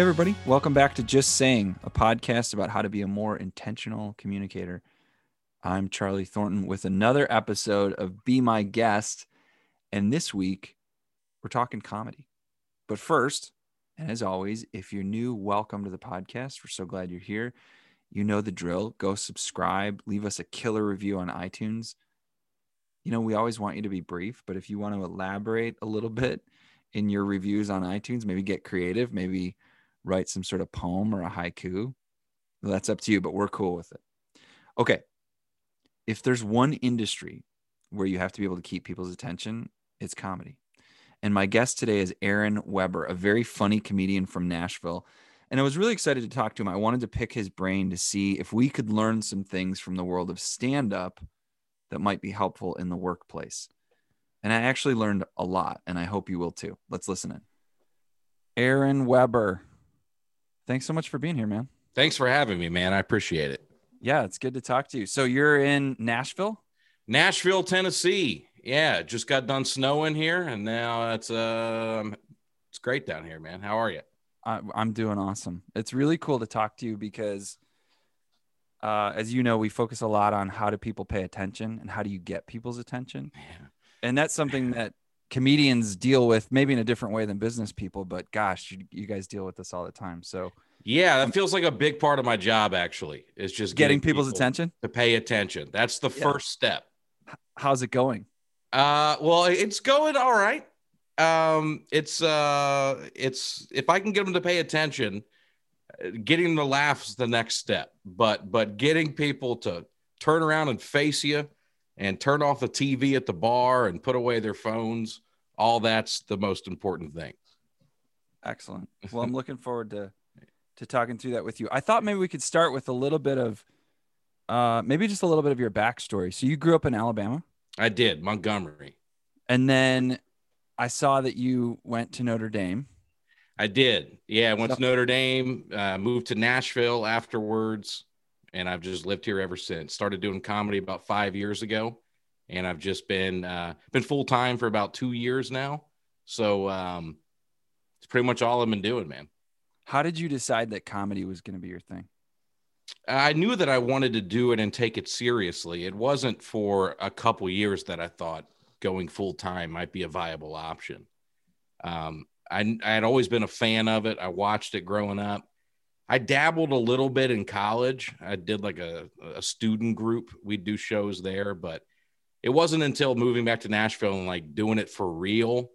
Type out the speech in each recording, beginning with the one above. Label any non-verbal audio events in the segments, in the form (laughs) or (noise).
Hey, everybody. Welcome back to Just Saying, a podcast about how to be a more intentional communicator. I'm Charlie Thornton with another episode of Be My Guest. And this week, we're talking comedy. But first, and as always, if you're new, welcome to the podcast. We're so glad you're here. You know the drill. Go subscribe, leave us a killer review on iTunes. You know, we always want you to be brief, but if you want to elaborate a little (laughs) bit in your reviews on iTunes, maybe get creative, maybe write some sort of poem or a haiku. That's up to you, but we're cool with it. Okay. If there's one industry where you have to be able to keep people's attention, it's comedy. And my guest today is Aaron Weber, a very funny comedian from Nashville. And I was really excited to talk to him. I wanted to pick his brain to see if we could learn some things from the world of stand up that might be helpful in the workplace. And I actually learned a lot, and I hope you will too. Let's listen in. Aaron Weber, thanks so much for being here, man. Thanks for having me, man. I appreciate it. Yeah, it's good to talk to you. So you're in Nashville? Nashville, Tennessee. Yeah, just got done snowing here, and now it's um, it's great down here, man. How are you? I, I'm doing awesome. It's really cool to talk to you because, uh, as you know, we focus a lot on how do people pay attention and how do you get people's attention. Yeah. And that's something that comedians deal with, maybe in a different way than business people. But gosh, you, you guys deal with this all the time. So Yeah, that feels like a big part of my job. Actually, is just getting people's attention. to pay attention. That's the Yeah. first step. How's it going? Uh, well, it's going all right. Um, it's uh, it's if I can get them to pay attention, uh, getting the laughs is the next step. But but getting people to turn around and face you, and turn off the TV at the bar and put away their phones, all that's the most important thing. Excellent. Well, I'm looking forward to to talking through that with you. I thought maybe we could start with a little bit of uh maybe just a little bit of your backstory. So you grew up in Alabama I did Montgomery. and then I saw that you went to Notre Dame. I did. Yeah, I went So- to Notre Dame, uh, moved to Nashville afterwards, and I've just lived here ever since. Started doing comedy about five years ago, and I've just been uh, been full time for about two years now. So um, it's pretty much all I've been doing, man. How did you decide that comedy was going to be your thing? I knew that I wanted to do it and take it seriously. It wasn't for a couple years that I thought going full time might be a viable option. Um, I, I had always been a fan of it. I watched it growing up. I dabbled a little bit in college. I did like a, a student group. We'd do shows there, but it wasn't until moving back to Nashville and like doing it for real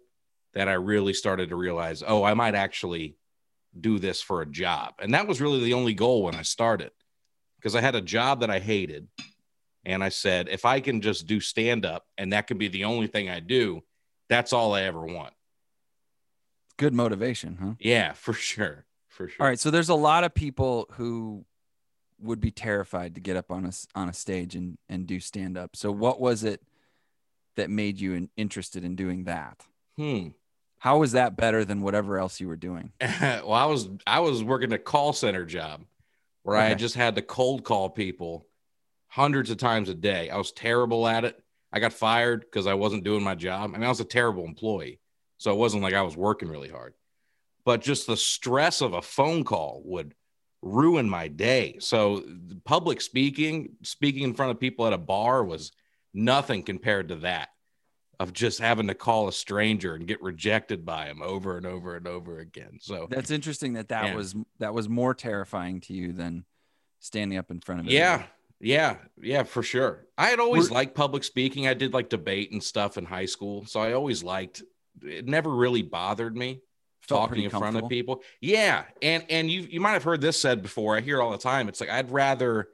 that I really started to realize, oh, I might actually do this for a job. And that was really the only goal when I started because I had a job that I hated. And I said, if I can just do stand up and that can be the only thing I do, that's all I ever want. Good motivation, huh? Yeah, (laughs) for sure. For sure. All right, so there's a lot of people who would be terrified to get up on a on a stage and and do stand up. So what was it that made you in, interested in doing that? Hmm. How was that better than whatever else you were doing? (laughs) well, I was I was working a call center job where I just had to cold call people hundreds of times a day. I was terrible at it. I got fired because I wasn't doing my job. I mean, I was a terrible employee. So it wasn't like I was working really hard. But just the stress of a phone call would ruin my day. So public speaking, speaking in front of people at a bar was nothing compared to that of just having to call a stranger and get rejected by him over and over and over again. So That's interesting that that Yeah. was that was more terrifying to you than standing up in front of yeah, everybody. yeah, yeah, for sure. I had always Were- liked public speaking. I did like debate and stuff in high school. So I always liked it never really bothered me talking in front of people. Yeah. And and you you might have heard this said before. I hear it all the time. It's like I'd rather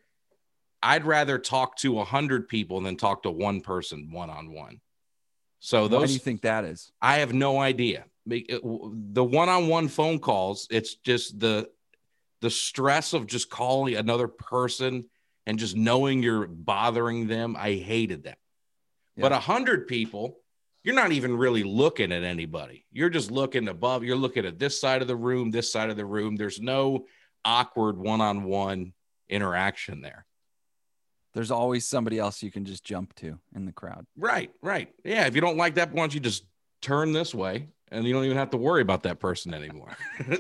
I'd rather talk to a hundred people than talk to one person one on one. So Why those do you think that is? I have no idea. The one-on-one phone calls, it's just the the stress of just calling another person and just knowing you're bothering them. I hated that. But a hundred people, you're not even really looking at anybody. You're just looking above. You're looking at this side of the room, this side of the room. There's no awkward one-on-one interaction there. There's always somebody else you can just jump to in the crowd. Right, right. Yeah. If you don't like that, why don't you just turn this way and you don't even have to worry about that person anymore? (laughs)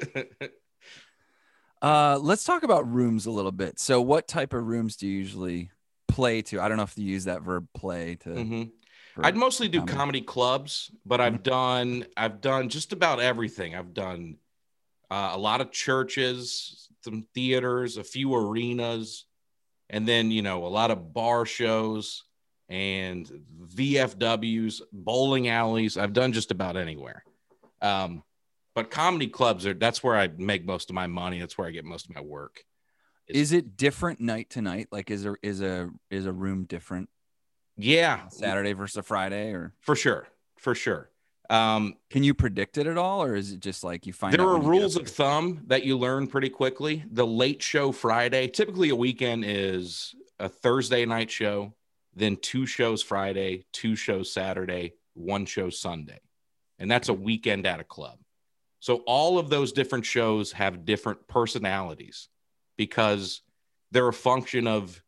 Uh, let's talk about rooms a little bit. So, what type of rooms do you usually play to? I don't know if you use that verb "play" to. Mhm. I'd mostly do comedy. comedy clubs, but I've done I've done just about everything. I've done uh, a lot of churches, some theaters, a few arenas, and then you know a lot of bar shows and VFWs, bowling alleys. I've done just about anywhere. Um, but comedy clubs are that's where I make most of my money. That's where I get most of my work. Is it different night to night? Like, is there is a is a room different Yeah, Saturday versus a Friday, or for sure, for sure. Um, can you predict it at all, or is it just like you find? there are when you get rules of thumb that you learn pretty quickly. The late show Friday, typically a weekend is a Thursday night show, then two shows Friday, two shows Saturday, one show Sunday. And that's a weekend at a club. So all of those different shows have different personalities because they're a function of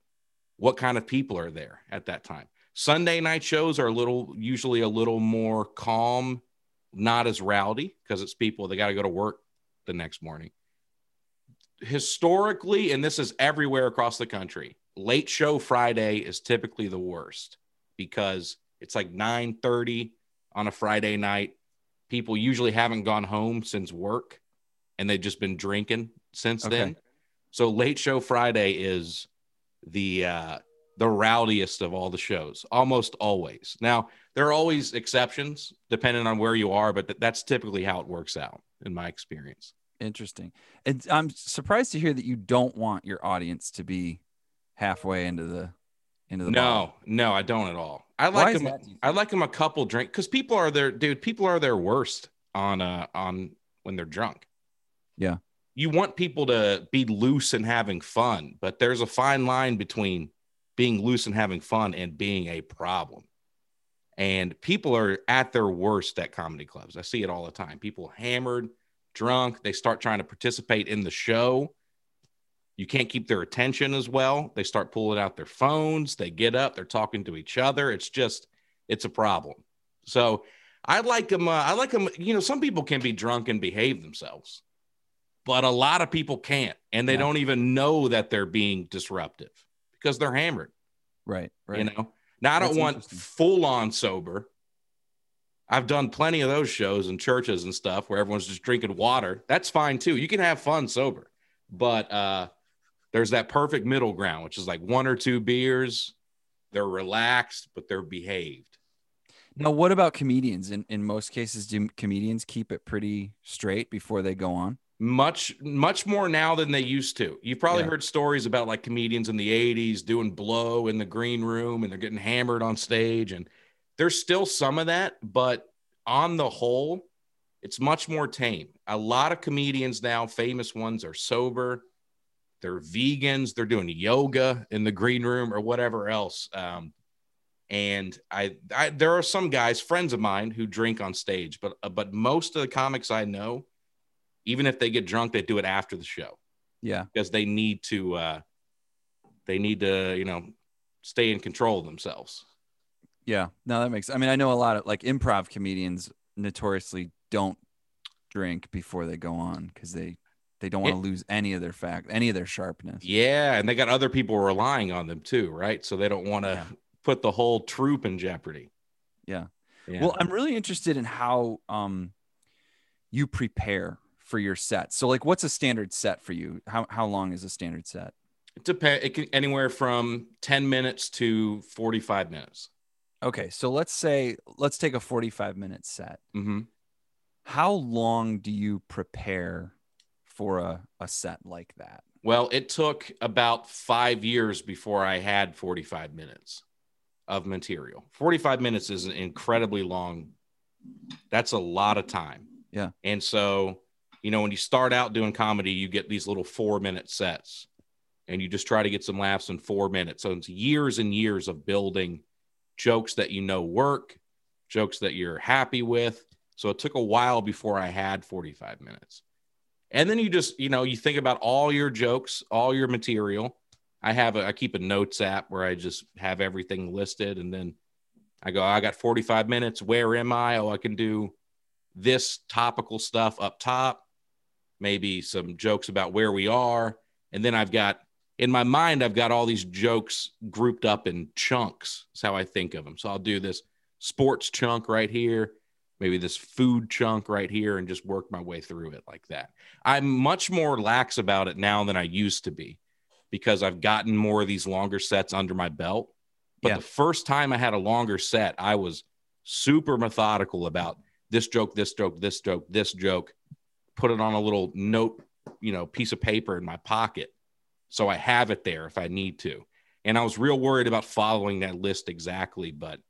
what kind of people are there at that time. Sunday night shows are a little usually a little more calm, not as rowdy because it's people they got to go to work the next morning. Historically, and this is everywhere across the country, late show Friday is typically the worst because it's like 9:30 on a Friday night. People usually haven't gone home since work and they've just been drinking since Okay. then. So late show Friday is the uh the rowdiest of all the shows almost always. Now, there are always exceptions depending on where you are, but th- that's typically how it works out in my experience. Interesting. And I'm surprised to hear that you don't want your audience to be halfway into the into the No, bottle. no, I don't at all. I Why like them. that, I like them a couple drink because people are their dude. People are their worst on uh on when they're drunk. Yeah. you want people to be loose and having fun, but there's a fine line between being loose and having fun and being a problem. And people are at their worst at comedy clubs. I see it all the time. People hammered, drunk, they start trying to participate in the show. You can't keep their attention as well. They start pulling out their phones, they get up, they're talking to each other. It's just it's a problem. So, I like them uh, I like them, you know, some people can be drunk and behave themselves. But a lot of people can't and they Yeah. don't even know that they're being disruptive because they're hammered Right. Right. you know now i don't That's want full on sober i've done plenty of those shows in churches and stuff where everyone's just drinking water that's fine too you can have fun sober but uh there's that perfect middle ground which is like one or two beers they're relaxed but they're behaved Now, what about comedians? In in most cases, do comedians keep it pretty straight before they go on? Much much more now than they used to. You've probably Yeah. heard stories about like comedians in the 80s doing blow in the green room and they're getting hammered on stage and there's still some of that but on the whole it's much more tame. A lot of comedians now famous ones are sober. They're vegans. They're doing yoga in the green room or whatever else. Um, and I, I there are some guys friends of mine who drink on stage but uh, but most of the comics i know even if they get drunk they do it after the show Yeah. because they need to uh they need to you know stay in control of themselves Yeah. No, that makes. I mean, I know a lot of like improv comedians notoriously don't drink before they go on because they they don't want to lose any of their fact, any of their sharpness. yeah and they got other people relying on them too right so they don't want to Yeah. put the whole troupe in jeopardy Yeah. yeah. Well, I'm really interested in how um you prepare for your set. So, like, what's a standard set for you? How how long is a standard set? it depends it can anywhere from 10 minutes to 45 minutes Okay, so let's say let's take a 45 minute set. Mm-hmm. How long do you prepare for a, a set like that? well it took about five years before i had 45 minutes of material 45 minutes is an incredibly long that's a lot of time Yeah. and so you know when you start out doing comedy you get these little four minute sets and you just try to get some laughs in four minutes. So it's years and years of building jokes that you know work jokes that you're happy with. So it took a while before i had 45 minutes. And then you just you know you think about all your jokes all your material. I have a i keep a notes app where i just have everything listed and then i go i got 45 minutes. Where am i? Oh i can do this topical stuff up top maybe some jokes about where we are. And then I've got in my mind, I've got all these jokes grouped up in chunks. That's how I think of them. So I'll do this sports chunk right here, maybe this food chunk right here, and just work my way through it like that. I'm much more lax about it now than I used to be because I've gotten more of these longer sets under my belt. But yeah. the first time I had a longer set, I was super methodical about this joke, this joke, this joke, this joke, put it on a little note, you know, piece of paper in my pocket. So I have it there if I need to. And I was real worried about following that list exactly, but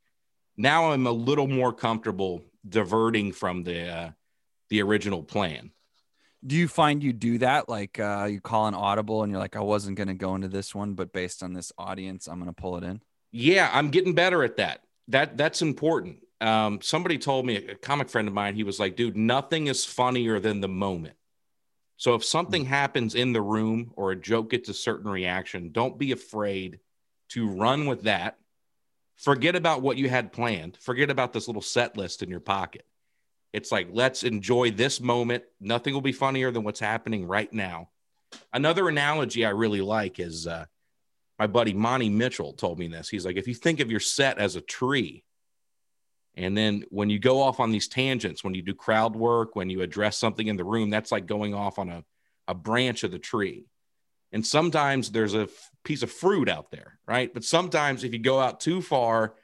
now I'm a little more comfortable diverting from the uh, the original plan. Do you find you do that? Like uh, you call an audible and you're like, I wasn't going to go into this one, but based on this audience, I'm going to pull it in. Yeah, I'm getting better at that. That that's important. Um, somebody told me a comic friend of mine. He was like, "Dude, nothing is funnier than the moment." So if something mm-hmm. happens in the room or a joke gets a certain reaction, don't be afraid to run with that. Forget about what you had planned. Forget about this little set list in your pocket. It's like, let's enjoy this moment. Nothing will be funnier than what's happening right now. Another analogy I really like is uh, my buddy Monty Mitchell told me this. He's like, if you think of your set as a tree, and then when you go off on these tangents, when you do crowd work, when you address something in the room, that's like going off on a, a branch of the tree. And sometimes there's a piece of fruit out there, right? But sometimes if you go out too far,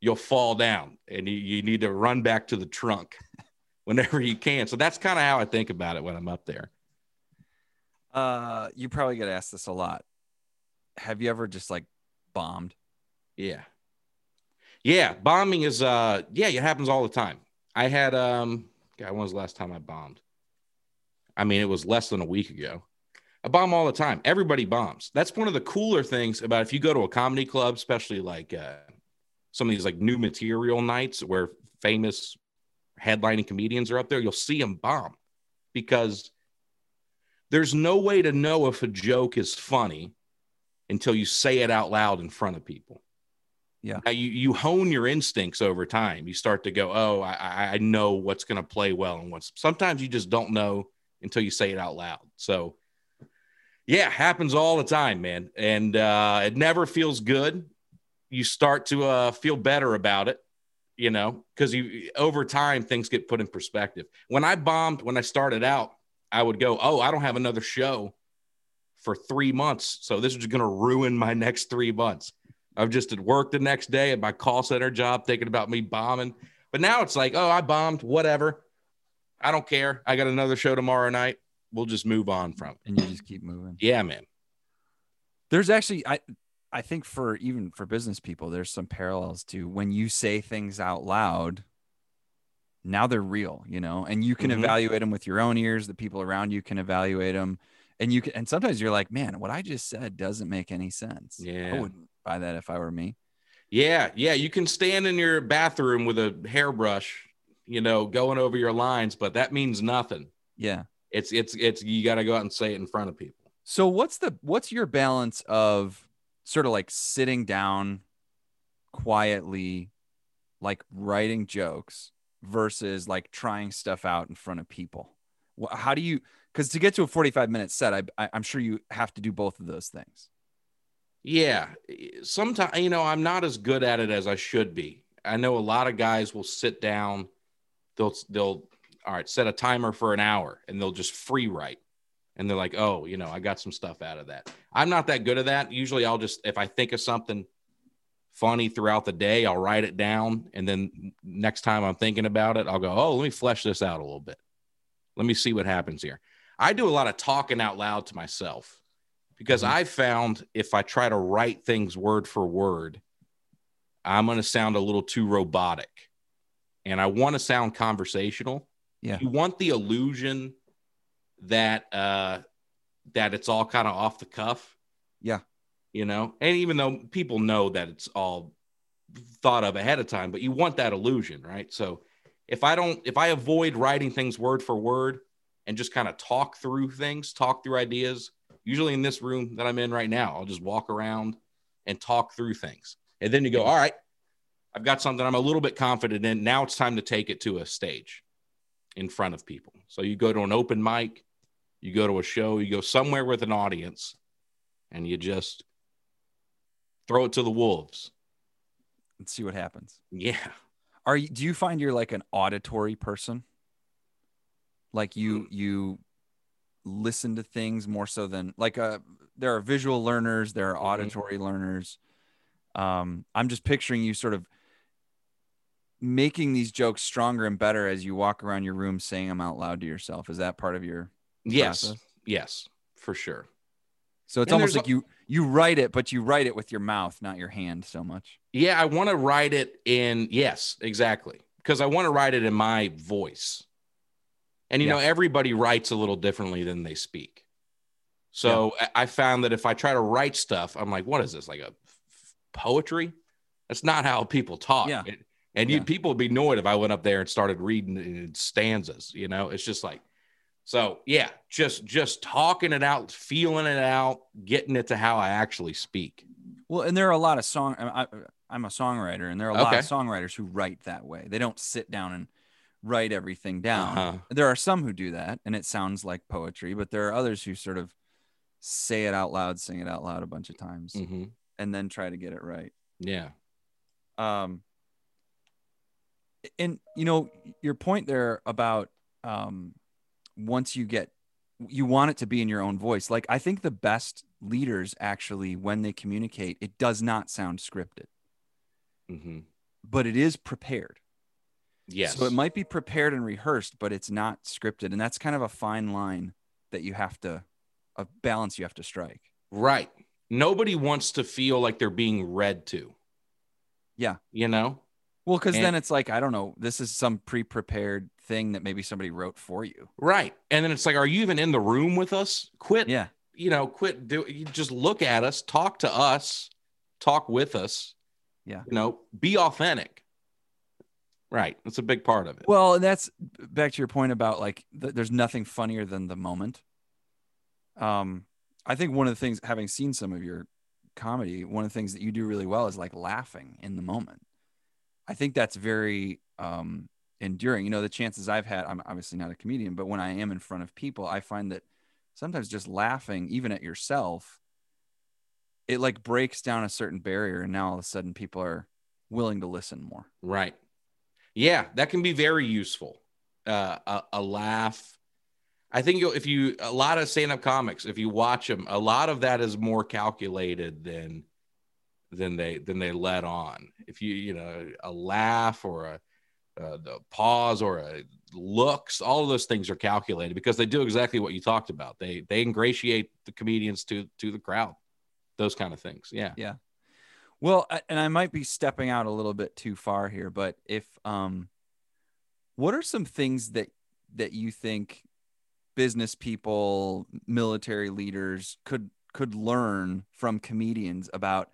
you'll fall down and you, you need to run back to the trunk (laughs) whenever you can. So that's kind of how I think about it when I'm up there. Uh, you probably get asked this a lot have you ever just like bombed? Yeah. Yeah, bombing is uh yeah, it happens all the time. I had um God, when was the last time I bombed? I mean, it was less than a week ago. I bomb all the time. Everybody bombs. That's one of the cooler things about if you go to a comedy club, especially like uh, some of these like new material nights where famous headlining comedians are up there, you'll see them bomb because there's no way to know if a joke is funny until you say it out loud in front of people. Yeah. Now you, you hone your instincts over time. You start to go, oh, I, I know what's going to play well and what's sometimes you just don't know until you say it out loud. So, yeah, happens all the time, man. And uh, it never feels good. You start to uh, feel better about it, you know, because you over time things get put in perspective. When I bombed, when I started out, I would go, oh, I don't have another show for three months. So this is going to ruin my (laughs) next three months. I've just at work the next day at my call center job thinking about me bombing. But now it's like, oh, I bombed, whatever. I don't care. I got another show tomorrow night. We'll just move on from it. And you just keep moving. Yeah, man. There's actually I I think for even for business people, there's some parallels to when you say things out loud, now they're real, you know, and you can mm-hmm. evaluate them with your own ears. The people around you can evaluate them and you can and sometimes you're like man what i just said doesn't make any sense yeah i wouldn't buy that if i were me? Yeah yeah you can stand in your bathroom with a hairbrush you know going over your lines but that means nothing. Yeah. It's it's it's you got to go out and say it in front of people. So what's the what's your balance of sort of like sitting down quietly like writing jokes versus like trying stuff out in front of people? How do you because to get to a 45 minute set I, I i'm sure you have to do both of those things yeah eh, sometimes you know i'm not as good at it as i should be. I know a lot of guys will sit down they'll they'll all right set a timer for an hour and they'll just free write. And they're like oh you know i got some stuff out of that. I'm not that good at that. Usually i'll just if i think of something funny throughout the day i'll write it down and then next time i'm thinking about it i'll go oh let me flesh this out a little bit. Let me see what happens here. I do a lot of talking out loud to myself because mm-hmm. I found if I try to write things word for word, I'm going to sound a little too robotic. And I want to sound conversational. Yeah. You want the illusion that uh that it's all kind of off the cuff. Yeah. You know, and even though people know that it's all thought of ahead of time, but you want that illusion, right? So if I don't if I avoid writing things word for word, and just kind of talk through things, talk through ideas. Usually in this room that I'm in right now, I'll just walk around and talk through things. And then you go, all right, I've got something I'm a little bit confident in. Now it's time to take it to a stage in front of people. So you go to an open mic, you go to a show, you go somewhere with an audience, and you just throw it to the wolves. Let's see what happens. Yeah. Are you do you find you're like an auditory person? Like you hmm. you listen to things more so than like uh there are visual learners, there are Mhm. auditory learners. Um I'm just picturing you sort of making these jokes stronger and better as you walk around your room saying them out loud to yourself. Is that part of your Yes. process? Yes, for sure. So it's And almost like you you write it, but you write it with your mouth, not your hand so much. Yeah, I want to write it in yes, exactly. Because I want to write it in my voice. And you Yeah. know, everybody writes a little differently than they speak. So I I found that if I try to write stuff, I'm like, what is this? Like a f- poetry? That's not how people talk. Yeah. It- and Yeah. you people would be annoyed if I went up there and started reading in stanzas, you know, it's just like so yeah, just just talking it out, feeling it out, getting it to how I actually speak. Well, and there are a lot of song. I, I- I'm a songwriter, and there are a lot of songwriters who write that way. They don't sit down and write everything down. Uh-huh. There are some who do that, and it sounds like poetry. But there are others who sort of say it out loud, sing it out loud a bunch of times, hmm and then try to get it right. Yeah. Um, and you know your point there about um, once you get you want it to be in your own voice. Like I think the best leaders actually, when they communicate, it does not sound scripted. hmm but it is prepared. Yes. So it might be prepared and rehearsed, but it's not scripted. And that's kind of a fine line that you have to, a balance you have to strike. Right. Nobody wants to feel like they're being read to. Yeah. You know? Well, because then it's like, I don't know, this is some pre prepared thing that maybe somebody wrote for you. Right. And then it's like, are you even in the room with us? Quit, Yeah. you know, quit do you just look at us, talk to us, talk with us. Yeah. You know, be authentic. Right. That's a big part of it. Well, and that's back to your point about like, th- there's nothing funnier than the moment. Um, I think one of the things, having seen some of your comedy, one of the things that you do really well is like laughing in the moment. I think that's very um, enduring. You know, the chances I've had, I'm obviously not a comedian, but when I am in front of people, I find that sometimes just laughing, even at yourself, it like breaks down a certain barrier. And now all of a sudden people are willing to listen more. Right. Yeah, that can be very useful. Uh, a, a laugh. I think if you a lot of stand-up comics, if you watch them, a lot of that is more calculated than than they than they let on. If you you know a laugh or a uh, the pause or a looks, all of those things are calculated because they do exactly what you talked about. They they ingratiate the comedians to to the crowd. Those kind of things. Yeah, yeah. Well, and I might be stepping out a little bit too far here, but if um what are some things that that you think business people, military leaders could could learn from comedians about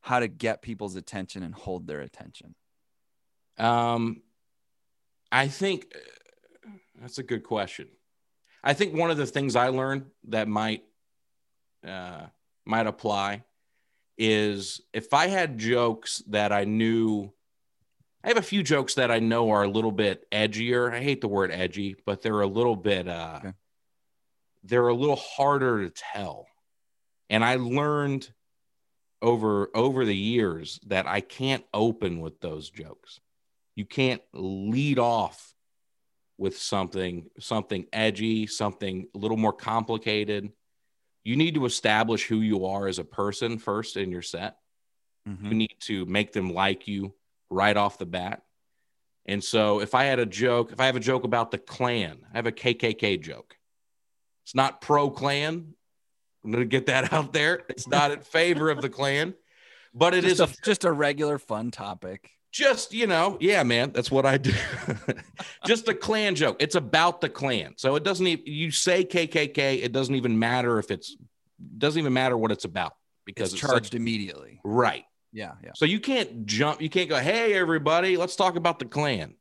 how to get people's attention and hold their attention? Um, I think uh, that's a good question. I think one of the things I learned that might uh, might apply is if I had jokes that I knew. I have a few jokes that I know are a little bit edgier. I hate the word edgy, but they're a little bit uh Okay. they're a little harder to tell. And I learned over over the years that I can't open with those jokes. You can't lead off with something something edgy, something a little more complicated. You need to establish who you are as a person first in your set. Mhm. You need to make them like you right off the bat. And so if I had a joke, if I have a joke about the Klan, I have a KKK joke. It's not pro Klan. I'm going to get that (laughs) out there. It's not in favor of the Klan, but it is just, a a, just a regular fun topic. Just you know yeah man that's what i do. (laughs) Just a Klan joke. It's about the Klan. So it doesn't even you say kkk it doesn't even matter if it's doesn't even matter what it's about because It's it's charged such- immediately. right. Yeah, yeah. so you can't jump you can't go hey everybody let's talk about the Klan.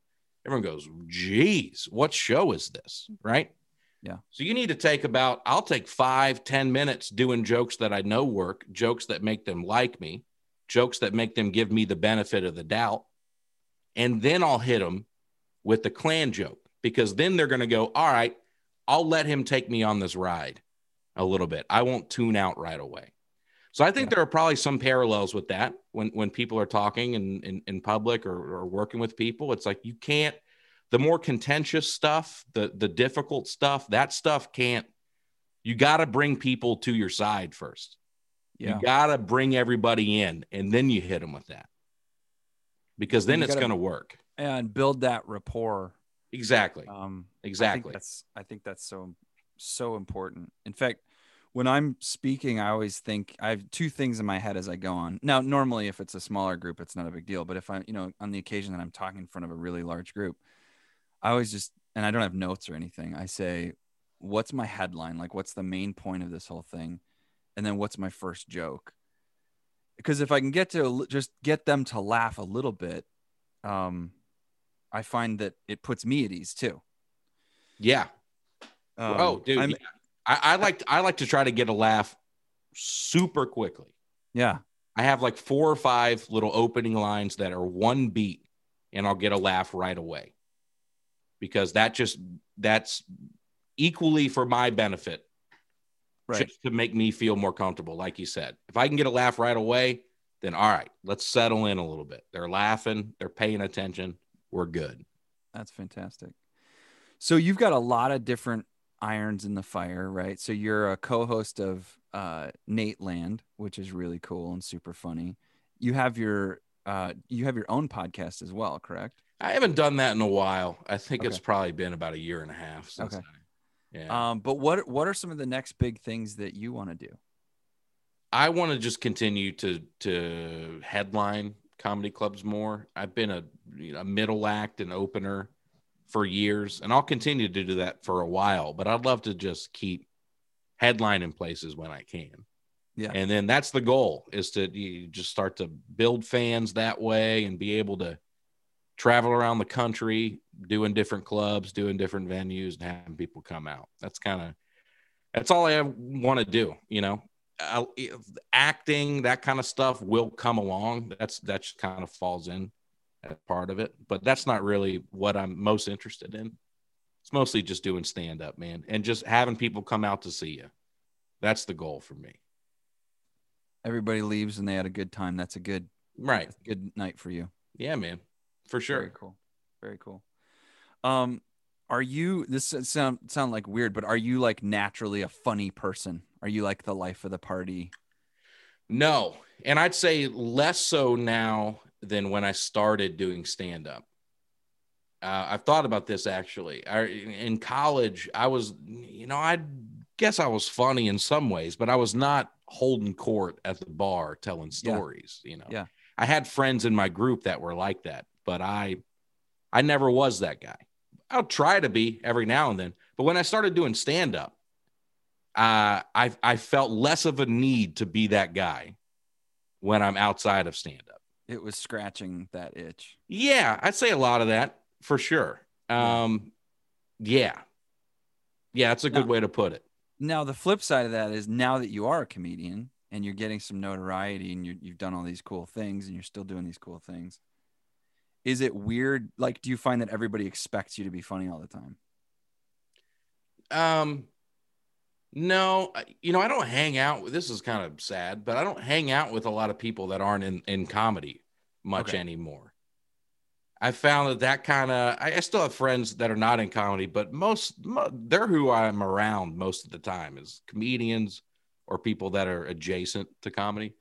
Everyone goes geez what show is this? Right? Yeah. so you need to take about i'll take five ten minutes doing jokes that i know work jokes that make them like me jokes that make them give me the benefit of the doubt and then i'll hit them with the Klan joke because then they're going to go all right I'll let him take me on this ride a little bit. I won't tune out right away. So I think yeah. there are probably some parallels with that when when people are talking in in, in public or, or working with people. It's like you can't the more contentious stuff, the the difficult stuff, that stuff can't. You got to bring people to your side first. Yeah. You got to bring everybody in, and then you hit them with that, because then it's going to work and build that rapport. Exactly. Um, exactly. I that's I think that's so so important. In fact, when I'm speaking, I always think I have two things in my head as I go on. Now, normally, if it's a smaller group, it's not a big deal. But if I, you know, on the occasion that I'm talking in front of a really large group, I always just, and I don't have notes or anything. I say, what's my headline? Like, what's the main point of this whole thing? And then what's my first joke? Because if I can get to just get them to laugh a little bit, um, I find that it puts me at ease too. Yeah. Um, oh, dude. I, I like I like to try to get a laugh super quickly. Yeah. I have like four or five little opening lines that are one beat and I'll get a laugh right away because that just that's equally for my benefit right. just to make me feel more comfortable like you said if i can get a laugh right away then all right let's settle in a little bit they're laughing they're paying attention we're good that's fantastic so you've got a lot of different irons in the fire right so you're a co-host of uh, Nateland which is really cool and super funny you have your uh, you have your own podcast as well correct I haven't done that in a while. I think okay. it's probably been about a year and a half since. Okay. I, yeah. Um, but what what are some of the next big things that you want to do? I want to just continue to to headline comedy clubs more. I've been a, you know, a middle act and opener for years, and I'll continue to do that for a while. But I'd love to just keep headlining places when I can. Yeah. And then that's the goal is to you just start to build fans that way and be able to travel around the country doing different clubs, doing different venues, and having people come out. That's kind of that's all I want to do. You know, I'll, acting that kind of stuff will come along. That's that just kind of falls in as part of it, but that's not really what I'm most interested in. It's mostly just doing stand up, man, and just having people come out to see you. That's the goal for me. Everybody leaves and they had a good time. That's a good right. A good night for you. Yeah, man for sure. Very cool. Very cool. Um, are you? This sound sound like weird, but are you like naturally a funny person? Are you like the life of the party? No, and I'd say less so now than when I started doing stand up. Uh, I've thought about this actually. I, in college, I was, you know, I guess I was funny in some ways, but I was not holding court at the bar telling stories. Yeah. You know, yeah. I had friends in my group that were like that, but I I never was that guy. I'll try to be every now and then, but when I started doing stand up, uh, I I felt less of a need to be that guy when I'm outside of stand up. It was scratching that itch. Yeah, I'd say a lot of that for sure. Um, yeah, yeah, that's a good now, way to put it. Now the flip side of that is now that you are a comedian and you're getting some notoriety and you you've done all these cool things and you're still doing these cool things is it weird? Like do you find that everybody expects you to be funny all the time? Um no you know i don't hang out with this is kind of sad but i don't hang out with a lot of people that aren't in in comedy much okay. anymore. I found that that kind of I, I, still have friends that are not in comedy but most they're who i'm around most of the time is comedians or people that are adjacent to comedy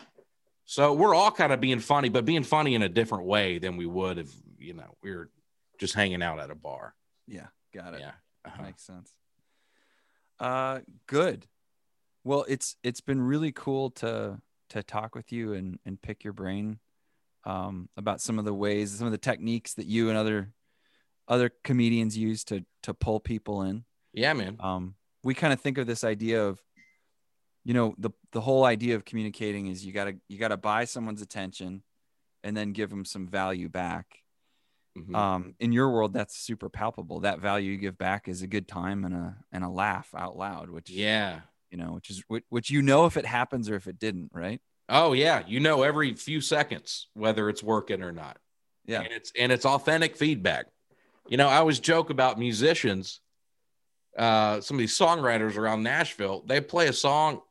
so we're all kind of being funny, but being funny in a different way than we would if you know we were just hanging out at a bar. Yeah, got it. Yeah, uh-huh. makes sense. Uh, good. Well, it's it's been really cool to to talk with you and and pick your brain um, about some of the ways, some of the techniques that you and other other comedians use to to pull people in. Yeah, man. Um, we kind of think of this idea of you know the the whole idea of communicating is you got to you got to buy someone's attention and then give them some value back. Mm-hmm. um, in your world that's super palpable. That value you give back is a good time and a and a laugh out loud which yeah. you know which is which, which you know if it happens or if it didn't right? Oh yeah. You know every few seconds whether it's working or not. Yeah. And it's and it's authentic feedback. You know i always joke about musicians uh, some of these songwriters around Nashville, they play a song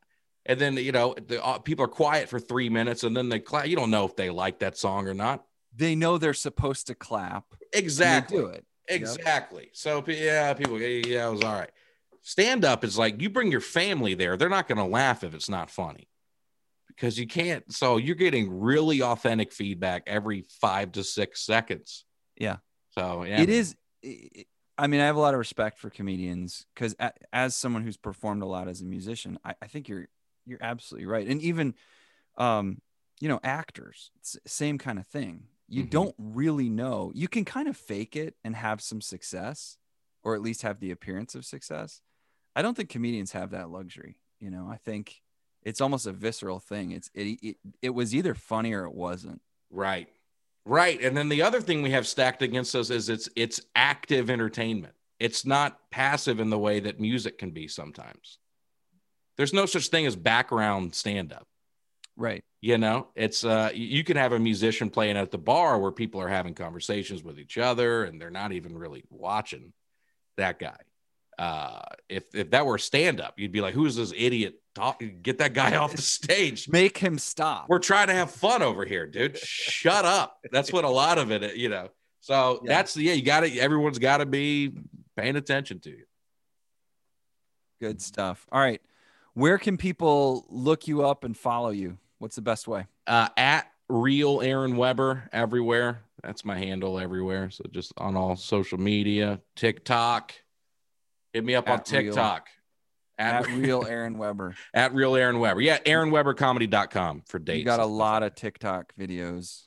and then, you know, the uh, people are quiet for three minutes and then they clap. You don't know if they like that song or not. They know they're supposed to clap. Exactly. do it. Exactly. Yep. So, yeah, people, yeah, it was all right. Stand up is like you bring your family there. They're not going to laugh if it's not funny because you can't. So you're getting really authentic feedback every five to six seconds. Yeah. So yeah, it is. I mean, I have a lot of respect for comedians because as someone who's performed a lot as a musician, I, I think you're you're absolutely right. And even, um, you know, actors, same kind of thing. You mm-hmm. don't really know. You can kind of fake it and have some success, or at least have the appearance of success. I don't think comedians have that luxury. You know, I think it's almost a visceral thing. It's it, it, it was either funny or it wasn't. Right. Right. And then the other thing we have stacked against us is it's it's active entertainment. It's not passive in the way that music can be sometimes. There's no such thing as background stand up. Right. You know, it's uh you can have a musician playing at the bar where people are having conversations with each other and they're not even really watching that guy. Uh if if that were stand up, you'd be like, who's this idiot talk, get that guy off the stage. Make him stop. We're trying to have fun over here, dude. Shut up. That's what a lot of it, you know. So yeah. that's the yeah, you got to everyone's got to be paying attention to you. Good stuff. All right. Where can people look you up and follow you? What's the best way? Uh, at real Aaron Weber everywhere. That's my handle everywhere. So just on all social media, TikTok. Hit me up at on TikTok. At, at (laughs) real Aaron Weber. At real Aaron Weber. Yeah, AaronWeberComedy.com for dates. You got a lot of TikTok videos.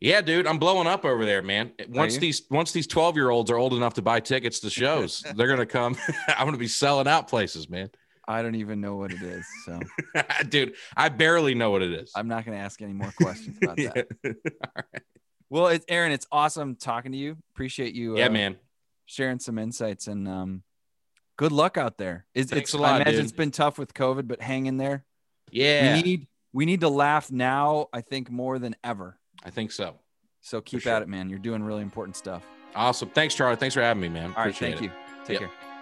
Yeah, dude, I'm blowing up over there, man. Once these once these 12 year olds are old enough to buy tickets to shows, (laughs) they're gonna come. (laughs) I'm gonna be selling out places, man. I don't even know what it is. So, (laughs) dude, I barely know what it is. I'm not gonna ask any more questions about (laughs) that. (laughs) All right. Well, it's Aaron. It's awesome talking to you. Appreciate you. Yeah, uh, man. Sharing some insights and um, good luck out there. It's, Thanks it's a lot, I imagine dude. it's been tough with COVID, but hang in there. Yeah. We need we need to laugh now, I think, more than ever. I think so. So keep sure. at it, man. You're doing really important stuff. Awesome. Thanks, Charlie. Thanks for having me, man. All right, thank it. you. Take yep. care.